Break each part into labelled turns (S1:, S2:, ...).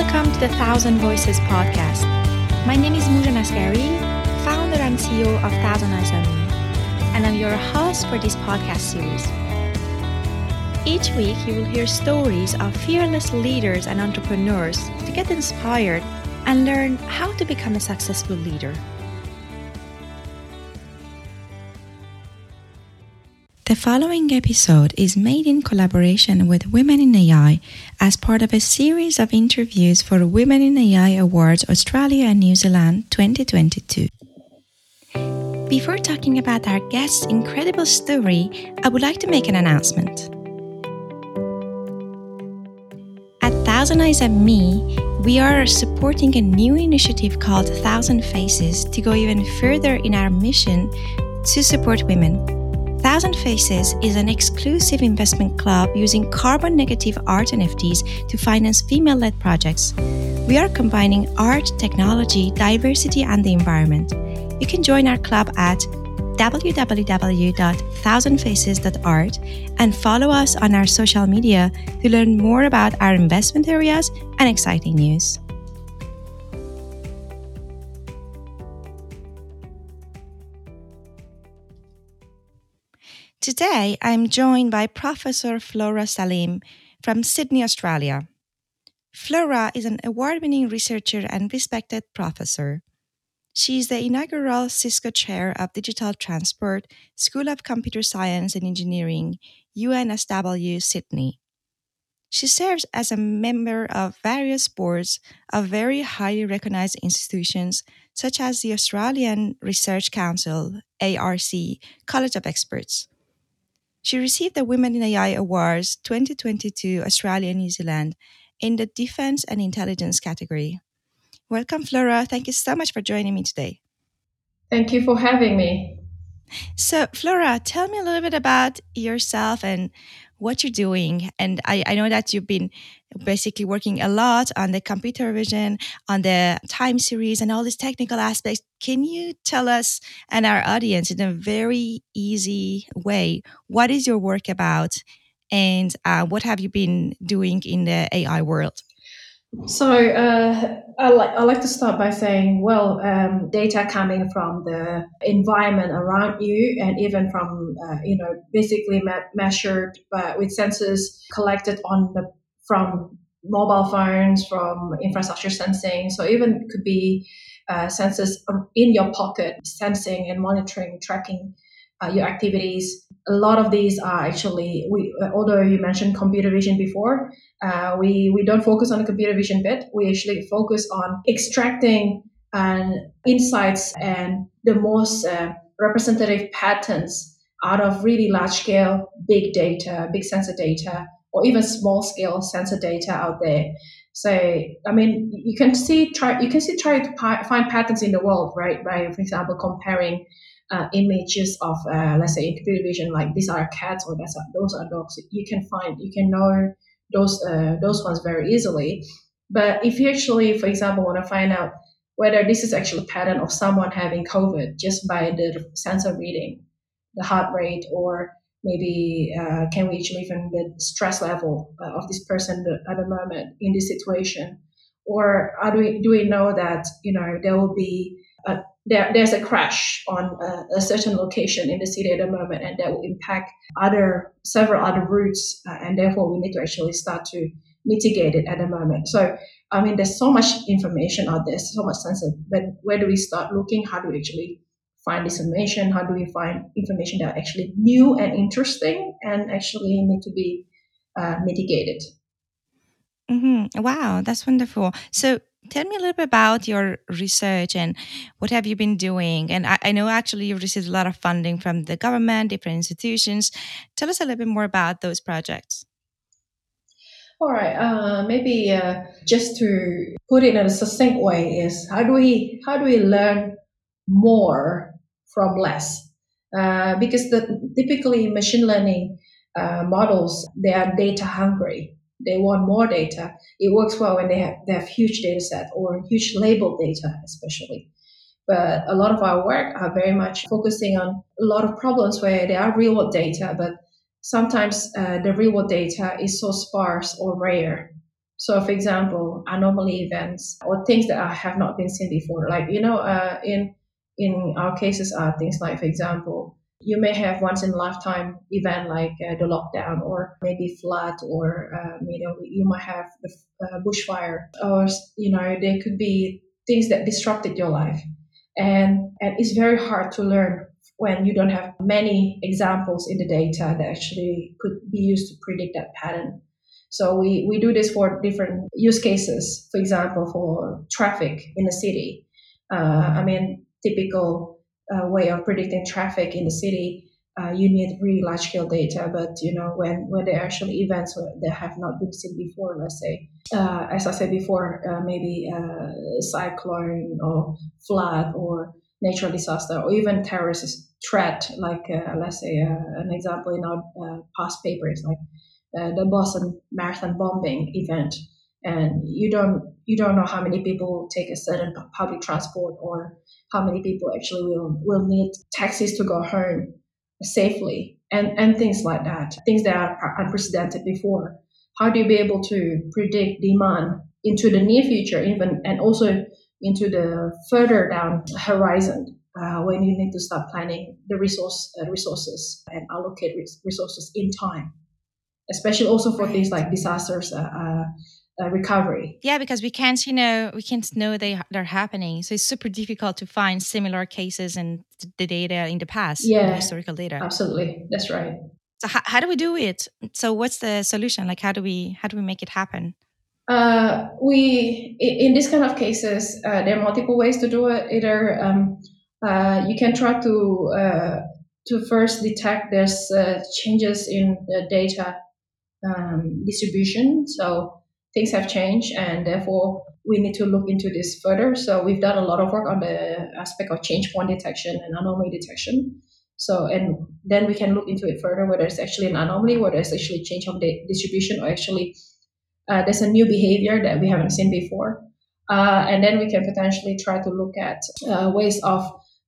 S1: Welcome to the Thousand Voices podcast. My name is Mujan Asghari, founder and CEO of Thousand Eyes on and I'm your host for this podcast series. Each week, you will hear stories of fearless leaders and entrepreneurs to get inspired and learn how to become a successful leader. The following episode is made in collaboration with Women in AI as part of a series of interviews for Women in AI Awards Australia and New Zealand 2022. Before talking about our guest's incredible story, I would like to make an announcement. At Thousand Eyes at Me, we are supporting a new initiative called Thousand Faces to go even further in our mission to support women Thousand Faces is an exclusive investment club using carbon negative art NFTs to finance female led projects. We are combining art, technology, diversity, and the environment. You can join our club at www.thousandfaces.art and follow us on our social media to learn more about our investment areas and exciting news. Today, I'm joined by Professor Flora Salim from Sydney, Australia. Flora is an award winning researcher and respected professor. She is the inaugural Cisco Chair of Digital Transport, School of Computer Science and Engineering, UNSW Sydney. She serves as a member of various boards of very highly recognized institutions such as the Australian Research Council, ARC, College of Experts. She received the Women in AI Awards 2022 Australia New Zealand in the Defense and Intelligence category. Welcome, Flora. Thank you so much for joining me today.
S2: Thank you for having me.
S1: So, Flora, tell me a little bit about yourself and what you're doing. And I, I know that you've been basically working a lot on the computer vision, on the time series, and all these technical aspects. Can you tell us and our audience in a very easy way what is your work about and uh, what have you been doing in the AI world?
S2: So uh, I like I like to start by saying, well, um, data coming from the environment around you, and even from uh, you know basically me- measured uh, with sensors collected on the from mobile phones, from infrastructure sensing. So even could be uh, sensors in your pocket, sensing and monitoring, tracking uh, your activities. A lot of these are actually, we, although you mentioned computer vision before, uh, we, we don't focus on the computer vision bit. We actually focus on extracting and insights and the most uh, representative patterns out of really large scale big data, big sensor data, or even small scale sensor data out there. So, I mean, you can see try you can see try to find patterns in the world, right? By, for example, comparing uh, images of, uh, let's say, in computer vision, like these are cats or that's those are dogs. You can find, you can know those uh, those ones very easily. But if you actually, for example, want to find out whether this is actually a pattern of someone having COVID just by the sensor reading, the heart rate, or maybe uh, can we actually even the stress level uh, of this person at the moment in this situation, or do we do we know that you know there will be there, there's a crash on a, a, certain location in the city at the moment, and that will impact other several other routes, uh, and therefore we need to actually start to mitigate it at the moment. So, I mean, there's so much information out there, so much sensor, but where do we start looking? How do we actually find this information? How do we find information that actually new and interesting and actually need to be uh, mitigated?
S1: Mm-hmm. Wow, that's wonderful. So, tell me a little bit about your research and what have you been doing? And I, I, know actually you've received a lot of funding from the government different institutions. Tell us a little bit more about those projects.
S2: All right uh, maybe uh, just to put it in a succinct way is how do we how do we learn more from less? Uh, because the typically machine learning uh, models they are data hungry they want more data. It works well when they have, they have huge data set or huge label data, especially. But a lot of our work are very much focusing on a lot of problems where there are real world data, but sometimes uh, the real world data is so sparse or rare. So, for example, anomaly events or things that have not been seen before, like you know, uh, in in our cases are things like, for example, you may have once in a lifetime event like uh, the lockdown or maybe flood or um, you know you might have the uh, bushfire or you know there could be things that disrupted your life. And and it's very hard to learn when you don't have many examples in the data that actually could be used to predict that pattern. So we, we do this for different use cases. For example for traffic in the city. Uh, i mean typical uh, way of predicting traffic in the city, uh, you need really large scale data. But you know, when when there are actually events that have not been seen before, let's say, uh, as I said before, uh, maybe a uh, cyclone or flood or natural disaster or even terrorist threat, like uh, let's say an example in our past papers, like the Boston Marathon bombing event and you don't you don't know how many people take a certain public transport or how many people actually will will need taxis to go home safely and and things like that things that are unprecedented before. How do you be able to predict demand into the near future even and also into the further down horizon uh, when you need to start planning the resource uh, resources and allocate resources in time? Especially also for things like disasters uh, uh recovery.
S1: Yeah, because we can't, you know, we can't know they they're happening. So it's super difficult to find similar cases and the data in the past.
S2: Yeah,
S1: historical data.
S2: Absolutely, that's right.
S1: So how, how do we do it? So what's the solution? Like how do we how do we make it happen?
S2: Uh, we in this kind of cases, uh, there are multiple ways to do it. Either um, uh, you can try to uh, to first detect there's uh, changes in the data um, distribution. So things have changed and therefore we need to look into this further. So we've done a lot of work on the aspect of change point detection and anomaly detection. So and then we can look into it further whether it's actually an anomaly, whether it's actually change of the distribution, or actually uh, there's a new behavior that we haven't seen before. Uh, and then we can potentially try to look at uh, ways of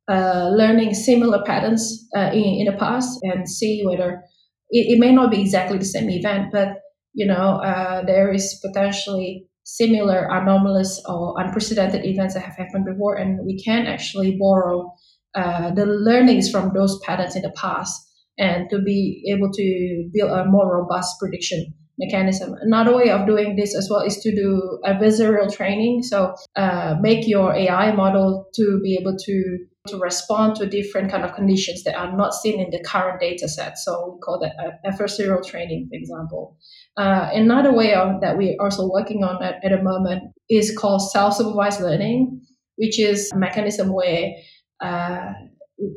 S2: uh, learning similar patterns uh, in, in the past and see whether it, it may not be exactly the same event, but you know, uh, there is potentially similar anomalous or unprecedented events that have happened before, and we can actually borrow uh, the learnings from those patterns in the past and to be able to build a more robust prediction mechanism. Another way of doing this as well is to do adversarial training. So uh, make your AI model to be able to to respond to different kind of conditions that are not seen in the current data set. So we call that adversarial training, for example. Uh, another way of, that we're also working on at, at the moment is called self-supervised learning, which is a mechanism where uh,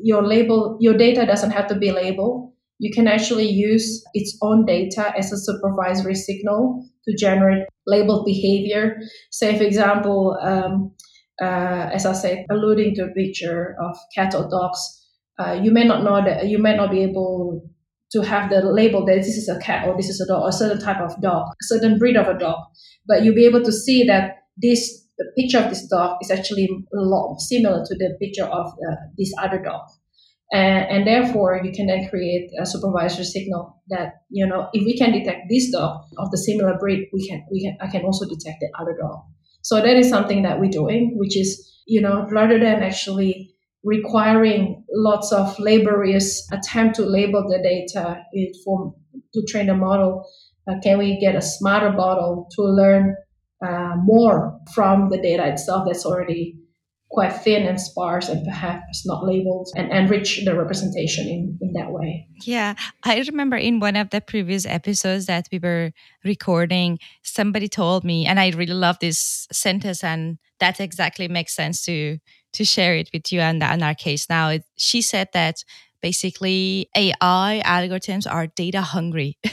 S2: your label, your data doesn't have to be labeled. You can actually use its own data as a supervisory signal to generate labeled behavior. Say, for example, um, uh, as I said, alluding to a picture of cat or dogs, uh, you may not know that you may not be able to have the label that this is a cat or this is a dog or a certain type of dog, a certain breed of a dog, but you'll be able to see that this the picture of this dog is actually a lot similar to the picture of uh, this other dog. And, and, therefore, you can then create a supervisory signal that you know if we can detect this dog of the similar breed, we can we can I can also detect the other dog. So that is something that we're doing, which is you know rather than actually requiring lots of laborious attempt to label the data for, to train the model. Uh, can we get a smarter model to learn uh, more from the data itself that's already quite thin and sparse and perhaps not labeled and enrich the representation in, in that way.
S1: Yeah. I remember in one of the previous episodes that we were recording, somebody told me, and I really love this sentence, and that exactly makes sense to to share it with you and in our case. Now it, she said that basically ai algorithms are data hungry.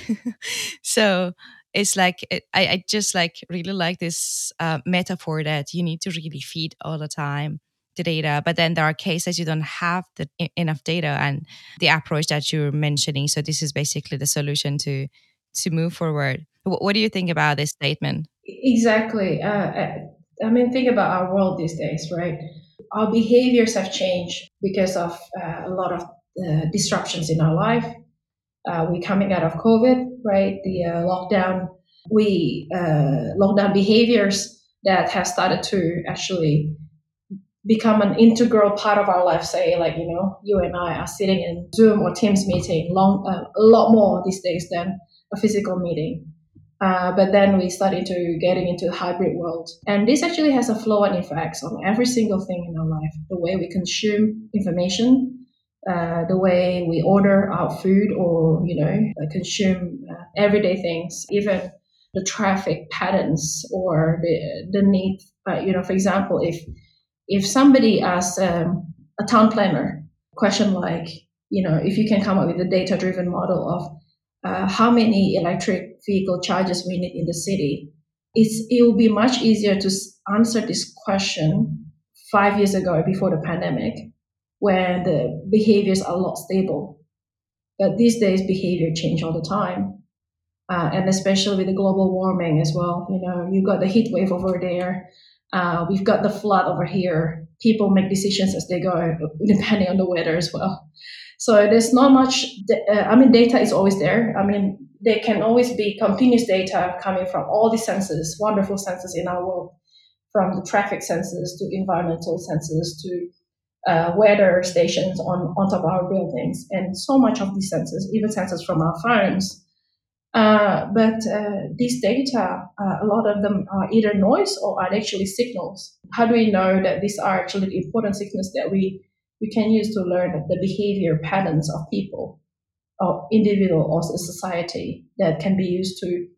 S1: So it's like it, I, I, just like really like this uh, metaphor that you need to really feed all the time the data. But then there are cases you don't have the enough data and the approach that you're mentioning. So this is basically the solution to to move forward. What, what do you think about this statement?
S2: Exactly. Uh, i mean think about our world these days right our behaviors have changed because of uh, a lot of uh, disruptions in our life. Uh, we're coming out of COVID, right? The uh, lockdown we uh, lockdown behaviors that have started to actually become an integral part of our life. Say, like you know, you and I are sitting in Zoom or Teams meeting long uh, a lot more these days than a physical meeting. Uh, but then we start into getting into the hybrid world, and this actually has a flow and effects on every single thing in our life. The way we consume information, uh, the way we order our food, or you know, consume uh, everyday things, even the traffic patterns or the the need. Uh, you know, for example, if if somebody asks um, a town planner a question like, you know, if you can come up with a data driven model of uh, how many electric vehicle charges we need in the city, it's, it will be much easier to answer this question five years ago before the pandemic, where the behaviors are a lot stable. But these days, behavior change all the time. Uh, and especially with the global warming as well. You know, you've got the heat wave over there. Uh, we've got the flood over here. People make decisions as they go, depending on the weather as well. So there's not much. Uh, I mean, data is always there. I mean, there can always be continuous data coming from all the sensors, wonderful sensors in our world, from the traffic sensors to environmental sensors to uh, weather stations on, on top of our buildings, and so much of these sensors, even sensors from our phones, uh, but uh, these data, uh, a lot of them are either noise or are actually signals. How do we know that these are actually important signals that we, we can use to learn the behavior patterns of people, or individual or society that can be used to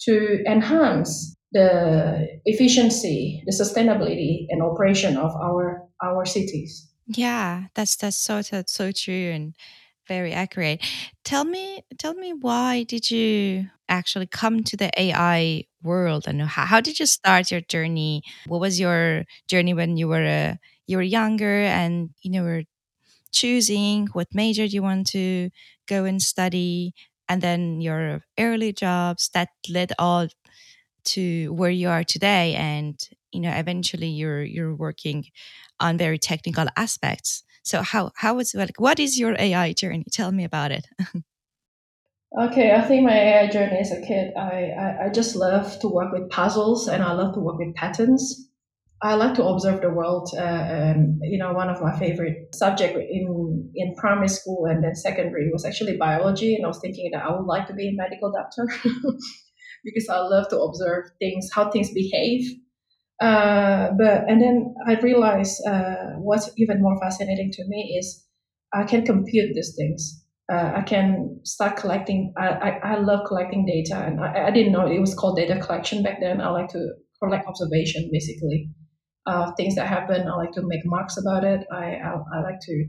S2: to enhance the efficiency, the sustainability, and operation of our our cities.
S1: Yeah, that's that's so that's so true, and very accurate. Tell me, tell me, why did you actually come to the AI world, and how, how did you start your journey? What was your journey when you were uh, you were younger, and you know were choosing what major you want to go and study, and then your early jobs that led all to where you are today, and you know eventually you're you're working on very technical aspects so how how was like what is your AI journey? Tell me about it.
S2: okay, I think my AI journey as a kid, I, I I just love to work with puzzles and I love to work with patterns. I like to observe the world. Uh, and you know, one of my favorite subject in in primary school and then secondary was actually biology, and I was thinking that I would like to be a medical doctor because I love to observe things, how things behave, uh, but and then I realized uh, what's even more fascinating to me is I can compute these things. Uh, I can start collecting. I, I, I love collecting data, and I, I, didn't know it was called data collection back then. I like to collect observation, basically, things that happen. I like to make marks about it. I I, I like to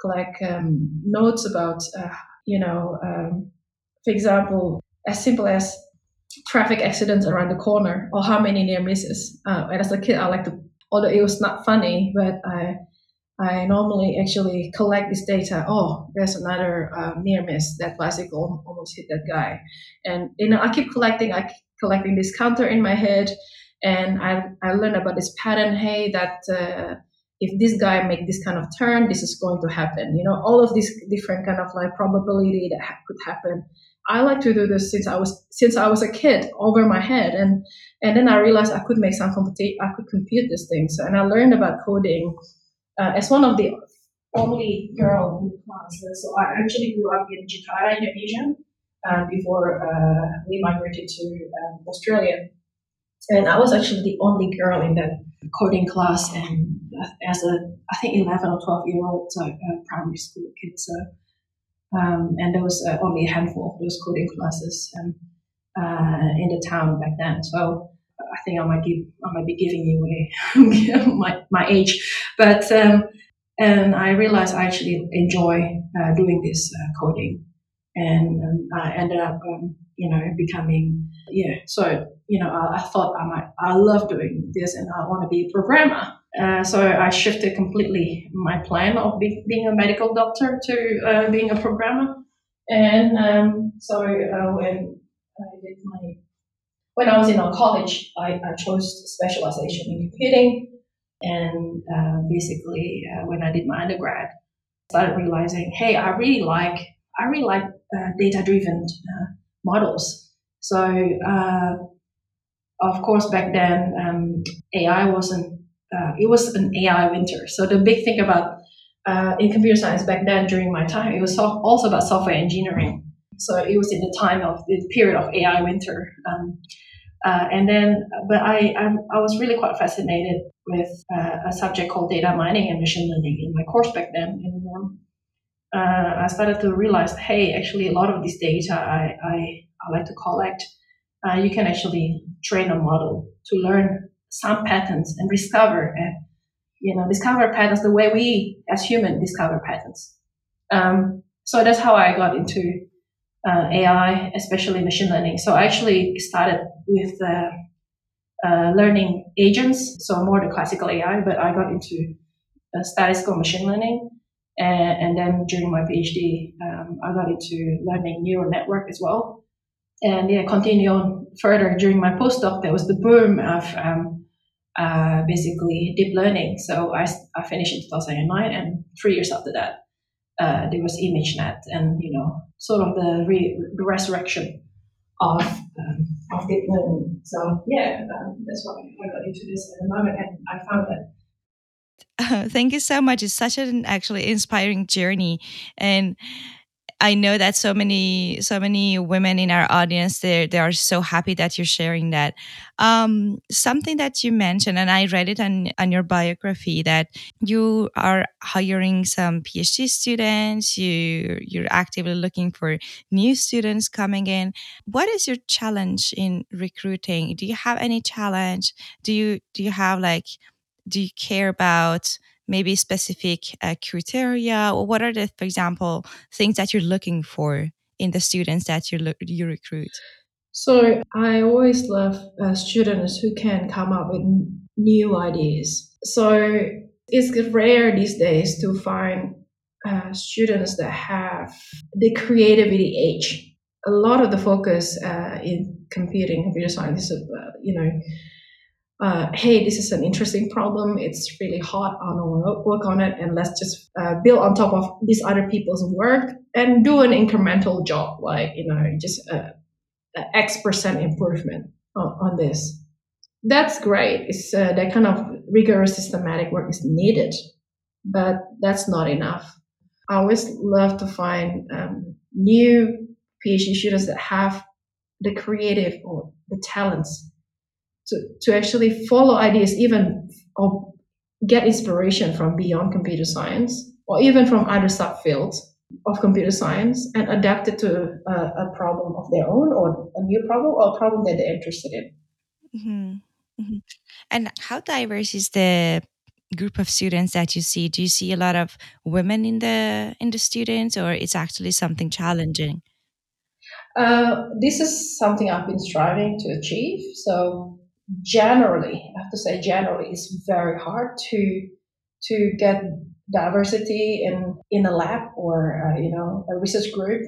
S2: collect um, notes about, uh, you know, um, for example, as simple as traffic accidents around the corner or how many near misses. Uh, and as a kid, I like to, although it was not funny, but I, I normally actually collect this data. Oh, there's another uh, near miss. That bicycle almost hit that guy, and you know I keep collecting. I keep collecting this counter in my head, and I I learn about this pattern. Hey, that uh, if this guy make this kind of turn, this is going to happen. You know, all of these different kind of like probability that ha- could happen. I like to do this since I was since I was a kid over my head, and and then I realized I could make some compute. I could compute these things, and I learned about coding uh, as one of the only girl in the class. So I actually grew up in Jakarta, Indonesia, uh, before uh, we migrated to um, Australia, and I was actually the only girl in that coding class, and as a I think eleven or twelve year old uh, primary school kid. So um, and there was uh, only a handful of those coding classes um, uh, in the town back then. So I think I might give I might be giving you away my my age, but um, and I realized I actually enjoy uh, doing this uh, coding, and um, I ended up um, you know becoming yeah. So you know I, I thought I might I love doing this, and I want to be a programmer. Uh, so I shifted completely my plan of be, being a medical doctor to uh, being a programmer. And um, so uh, when I did my, when I was in college, I, I chose specialization in computing. And uh, basically, uh, when I did my undergrad, started realizing, hey, I really like, I really like data-driven models. So, uh, of course, back then, um, AI wasn't, uh, it was an AI winter. So the big thing about uh, in computer science back then during my time, it was also about software engineering. So it was in the time of the period of AI winter. Um, uh, and then, but I, I, I, was really quite fascinated with uh, a subject called data mining and machine learning in my course back then. And um, uh, I started to realize, hey, actually, a lot of this data I, I, I like to collect, uh, you can actually train a model to learn some patterns and discover, uh, you know, discover patterns the way we as humans discover patterns. Um, so that's how I got into uh, AI, especially machine learning. So I actually started with uh, uh, learning agents, so more the classical AI, but I got into statistical machine learning. And, and then during my PhD, um, I got into learning neural network as well. And yeah, continue on further during my postdoc. There was the boom of um, uh, basically deep learning. So I, I finished in 2009, and three years after that, uh, there was ImageNet, and you know, sort of the, re- the resurrection of um, of deep learning. So yeah, um, that's why I got into this at the moment, and I found that.
S1: Thank you so much. It's such an actually inspiring journey, and I know that so many so many women in our audience they they are so happy that you're sharing that. Um, something that you mentioned, and I read it on on your biography that you are hiring some PhD students. You you're actively looking for new students coming in. What is your challenge in recruiting? Do you have any challenge? Do you do you have like do you care about maybe specific uh, criteria? Or what are the for example things that you're looking for in the students that you you recruit?
S2: So i always love uh, students who can come up with new ideas. So it's rare these days to find uh, students that have the creativity edge. A lot of the focus uh, in computing computer science is uh, you know uh, hey, this is an interesting problem. It's really hot. I want to work on it, and let's just uh, build on top of these other people's work and do an incremental job, like you know, just a, a X percent improvement on, on, this. That's great. It's uh, that kind of rigorous systematic work is needed, but that's not enough. I always love to find um, new PhD students that have the creative or the talents to, to actually follow ideas even or get inspiration from beyond computer science or even from other subfields of computer science and adapt it to a, a, problem of their own or a new problem or a problem that they're interested in.
S1: Mm-hmm. Mm-hmm. And how diverse is the group of students that you see? Do you see a lot of women in the in the students, or it's actually something challenging?
S2: Uh, this is something I've been striving to achieve. So generally, I have to say, generally, it's very hard to to get diversity in in a lab or uh, you know a research group.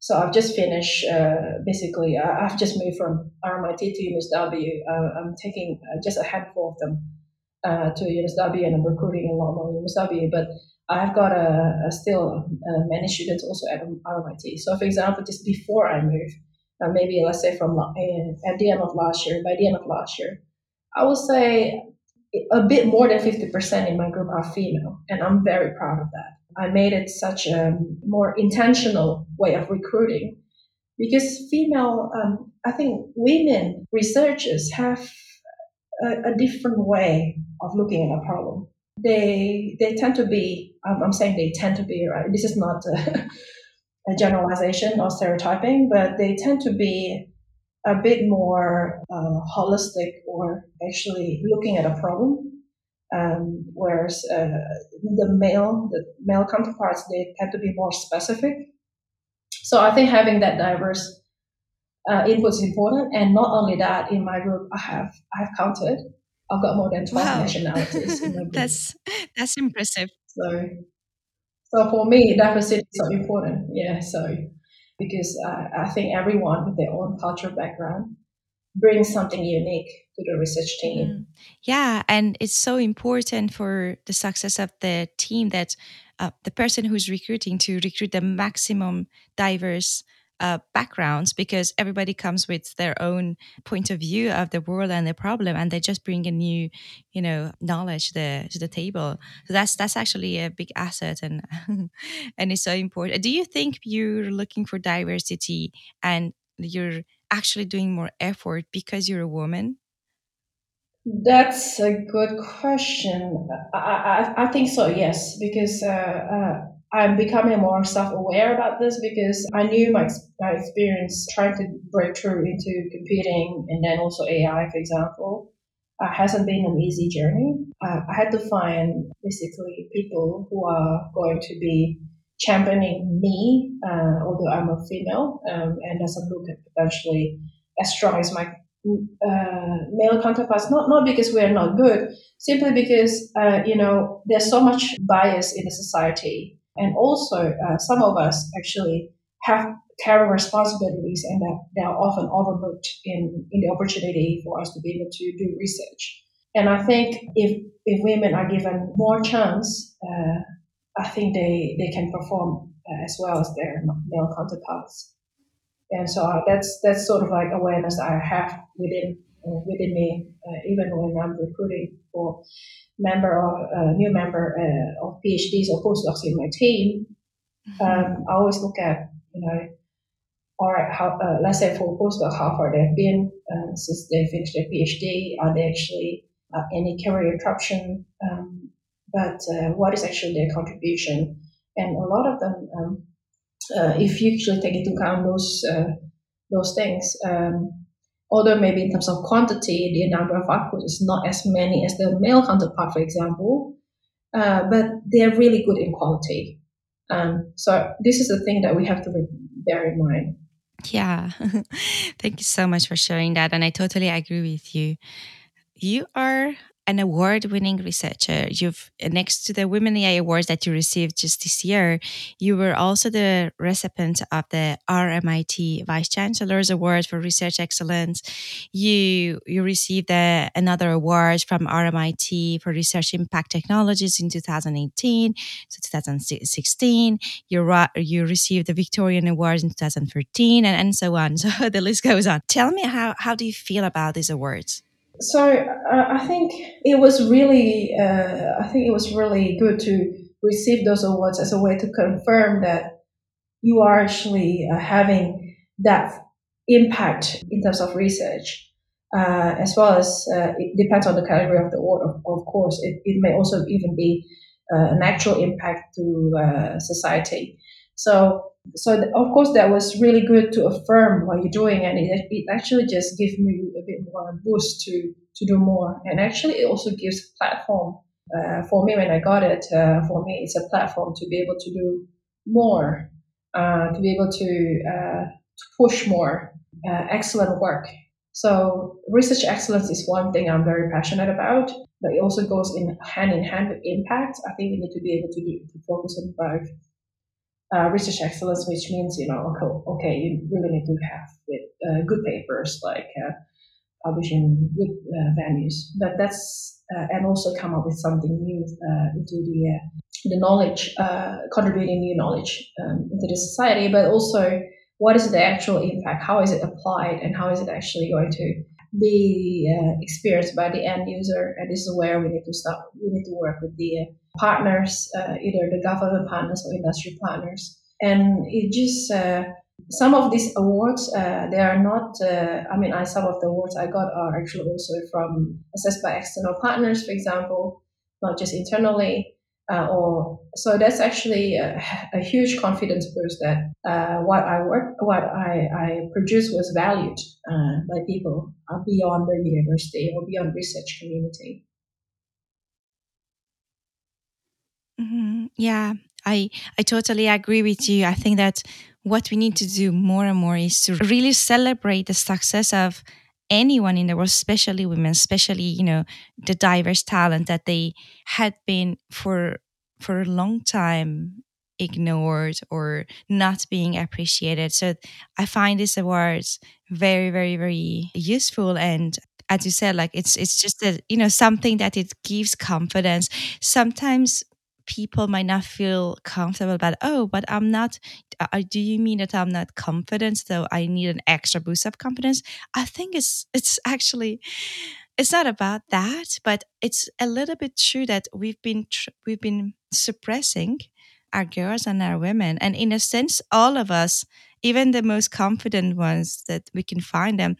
S2: So I've just finished. Uh, basically, uh, I've just moved from RMIT to UNSW. Uh, I'm taking uh, just a handful of them uh, to UNSW, and I'm recruiting a lot more UNSW. But I've got a, a still many students also at RMIT. So, for example, just before I moved, uh, maybe let's say from uh, at the end of last year, by the end of last year, I would say a bit more than 50% in my group are female, and I'm very proud of that. I made it such a more intentional way of recruiting because female, um, I think women researchers have a, a, different way of looking at a problem. They they tend to be. I'm saying they tend to be right. This is not. a generalization or stereotyping, but they tend to be a bit more uh, holistic or actually looking at a problem. Um, whereas uh, the male, the male counterparts, they tend to be more specific. So I think having that diverse uh, input is important. And not only that, in my group, I have I have counted. I've got more than twelve wow. nationalities.
S1: that's that's impressive.
S2: So so for me, diversity is so important. Yeah. So because uh, I think everyone with their own cultural background brings something unique to the research team. Mm.
S1: Yeah, and it's so important for the success of the team that uh, the person who's recruiting to recruit the maximum diverse uh, backgrounds because everybody comes with their own point of view of the world and the problem and they just bring a new you know knowledge the, to the table. So that's that's actually a big asset and and it's so important. Do you think you're looking for diversity and you're actually doing more effort because you're a woman?
S2: That's a good question. I, I, I think so, yes, because uh, uh, I'm becoming more self-aware about this because I knew my, my experience trying to break through into computing and then also AI, for example, uh, hasn't been an easy journey. Uh, I had to find basically people who are going to be championing me, uh, although I'm a female um, and doesn't look at potentially as strong as my uh, male counterparts. Not not because we're not good, simply because uh, you know there's so much bias in the society and also, uh, some of us actually have carry responsibilities and that they are often overlooked in, in the opportunity for us to be able to do research. And I think if, if women are given more chance, uh, I think they, they can perform uh, as well as their male counterparts. And so uh, that's that's sort of like awareness I have within within me, uh, even when I'm recruiting for member or uh, new member uh, of PhDs or postdocs in my team, mm-hmm. um, I always look at you know, all right, how uh, let's say for postdoc, how far they've been um, since they finished their PhD. Are they actually uh, any career interruption? Um, but uh, what is actually their contribution? And a lot of them, um, uh, if you actually take into account those those things. Um, although maybe in terms of quantity, the number of outputs is not as many as the male counterpart, for example, uh, but they're really good in quality. Um, so this is the thing that we have to bear in mind.
S1: Yeah, thank you so much for sharing that, and I totally agree with you. You are an award-winning researcher. You've uh, next to the Women AI Awards that you received just this year, you were also the recipient of the RMIT Vice Chancellor's Award for Research Excellence. You you received a, another award from RMIT for Research Impact Technologies in 2018 so 2016. You you received the Victorian Award in 2013, and, and so on. So the list goes on. Tell me how how do you feel about these awards?
S2: So uh, I think it was really, uh, I think it was really good to receive those awards as a way to confirm that you are actually uh, having that impact in terms of research, uh, as well as uh, it depends on the category of the award. Of, of course, it, it may also even be uh, an actual impact to society. So so of course that was really good to affirm what you're doing and it, it actually just gives me a bit more boost to to do more. And actually it also gives platform uh, for me when i got it uh, for me it's a platform to be able to do more uh, to be able to, uh, to push more uh, excellent work. So research excellence is one thing i'm very passionate about but it also goes in hand in hand with impact. I think we need to be able to do to focus on both uh, research excellence, which means you know, okay, okay you really need to have with, uh, good papers, like uh, publishing good uh, values. But that's uh, and also come up with something new uh, into the the knowledge, contributing new knowledge um, into the society, but also what is the actual impact? How is it applied, and how is it actually going to be experienced by the end user? And this is where we need to start. We need to work with the partners, uh, either the government partners or industry partners. And it just, uh, some of these awards, uh, they are not, uh, I mean, I, some of the awards I got are actually also from assessed by external partners, for example, not just internally. Uh, or so that's actually a, a huge confidence boost that uh, what I work, what I, I produce was valued by people beyond the university or beyond research community.
S1: Mm-hmm. Yeah, I I totally agree with you. I think that what we need to do more and more is to really celebrate the success of anyone in the world, especially women, especially you know the diverse talent that they had been for for a long time ignored or not being appreciated. So I find these awards very, very, very useful and as you said like it's it's just a you know something that it gives confidence sometimes people might not feel comfortable about oh but i'm not uh, do you mean that i'm not confident so i need an extra boost of confidence? I think it's it's actually it's not about that but it's a little bit true that we've been we've been suppressing our girls and our women. And in a sense all of us even the most confident ones that we can find them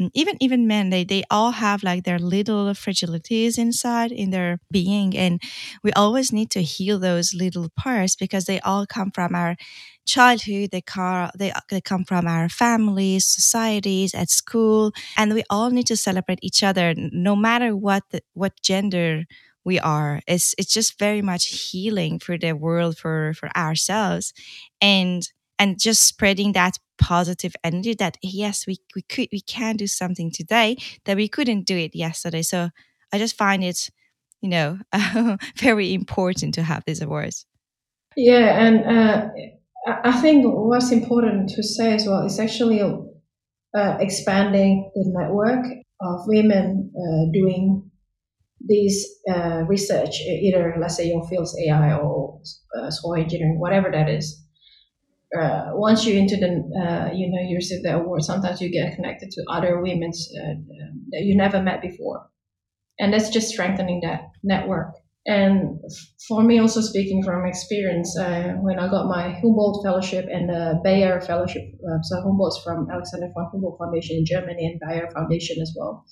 S1: Mm, even even men they they all have like their little fragilities inside in their being and we always need to heal those little parts because they all come from our childhood they car they, they come from our families societies at school and we all need to celebrate each other no matter what the, what gender we are. It's it's just very much healing for the world for for ourselves and and just spreading that positive energy that yes we, we could we can do something today that we couldn't do it yesterday. So i just find it you know very important to have these awards
S2: yeah and uh, i think what's important to say as well is actually uh, expanding the network of women uh, doing this uh, research either let's say your field's ai or uh, soil engineering whatever that is uh, once you're into the, uh, you know, you receive the award, sometimes you get connected to other women uh, that you never met before. And that's just strengthening that network. And for me, also speaking from experience, uh, when I got my Humboldt Fellowship and the Bayer Fellowship, uh, so Humboldt's from Alexander von Humboldt Foundation in Germany and Bayer Foundation as well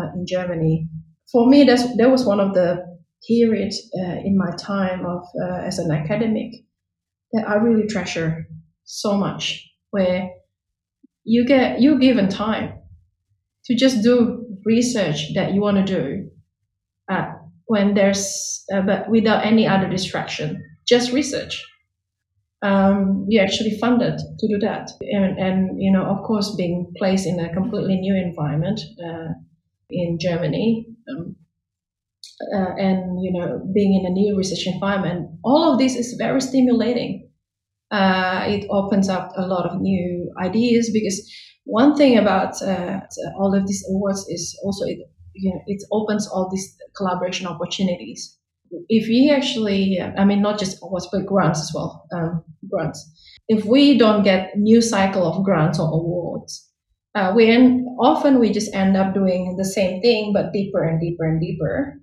S2: uh, in Germany. For me, that's, that was one of the periods in my time of as an academic that I really treasure so much, where you get you're given time to just do research that you want to do uh, when there's uh, but without any other distraction just research. Um, you're actually funded to do that. And, and you know of course being placed in a completely new environment uh, in germany um, uh, and you know being in a new research environment all of this is very stimulating uh, it opens up a lot of new ideas because one thing about uh, all of these awards is also it you know, it opens all these collaboration opportunities. If we actually, I mean, not just awards but grants as well, um, grants. If we don't get new cycle of grants or awards, uh, we end, often we just end up doing the same thing but deeper and deeper and deeper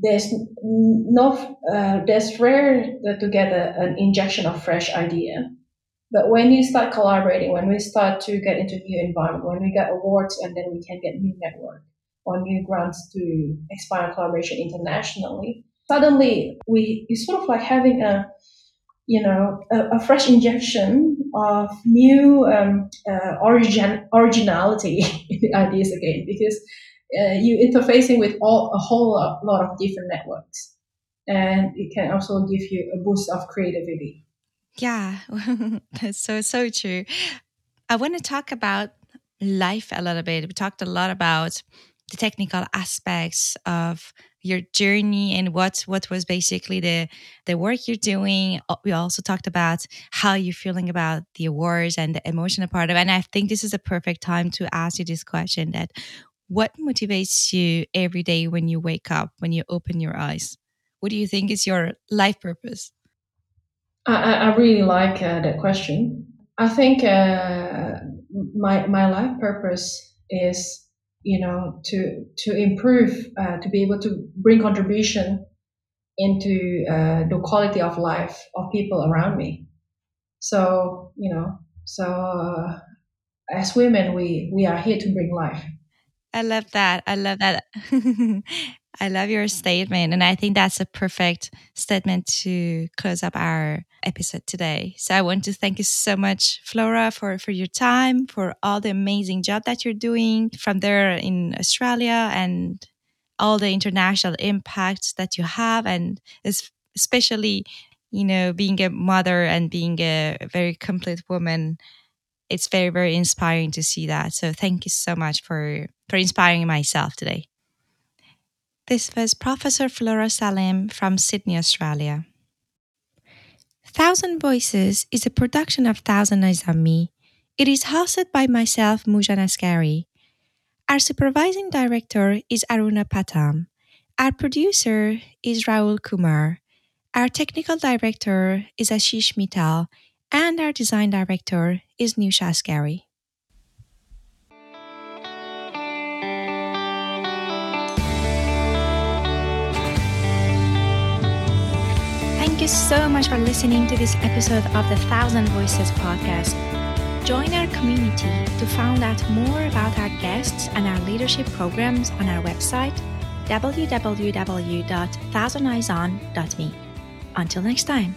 S2: there's no uh, there's rare to get a, an injection of fresh idea. But when you start collaborating when we start to get into new environment when we get awards and then we can get new network or new grants to expand collaboration internationally suddenly we it's sort of like having a you know a, a fresh injection of new um, uh, origin originality in the ideas again because uh, you interfacing with all a whole lot of different networks, and it can also give you a boost of creativity.
S1: Yeah, that's so so true. I want to talk about life a little bit. We talked a lot about the technical aspects of your journey and what what was basically the the work you're doing we also talked about how you're feeling about the awards and the emotional part of it and i think this is a perfect time to ask you this question that what motivates you every day when you wake up, when you open your eyes? What do you think is your life purpose?
S2: I, I really like uh, that question. I think uh, my my life purpose is, you know, to to improve, uh, to be able to bring contribution into uh, the quality of life of people around me. So you know, so uh, as women, we we are here to bring life
S1: I love that. I love that. I love your statement. And I think that's a perfect statement to close up our episode today. So I want to thank you so much, Flora, for, for your time, for all the amazing job that you're doing from there in Australia and all the international impacts that you have. And especially, you know, being a mother and being a very complete woman it's very very inspiring to see that. So thank you so much for for inspiring myself today. This was professor flora salim from sydney australia. Thousand voices is a production of thousand nizami it is hosted by myself mujana asghari. Our supervising director is aruna patam our producer is raul kumar. Our technical director is Ashish Mittal, and our design director is Nusha Asghari. Thank you so much for listening to this episode of the Thousand Voices podcast. Join our community to find out more about our guests and our leadership programs on our website www.thousandeyeson.me. Until next time.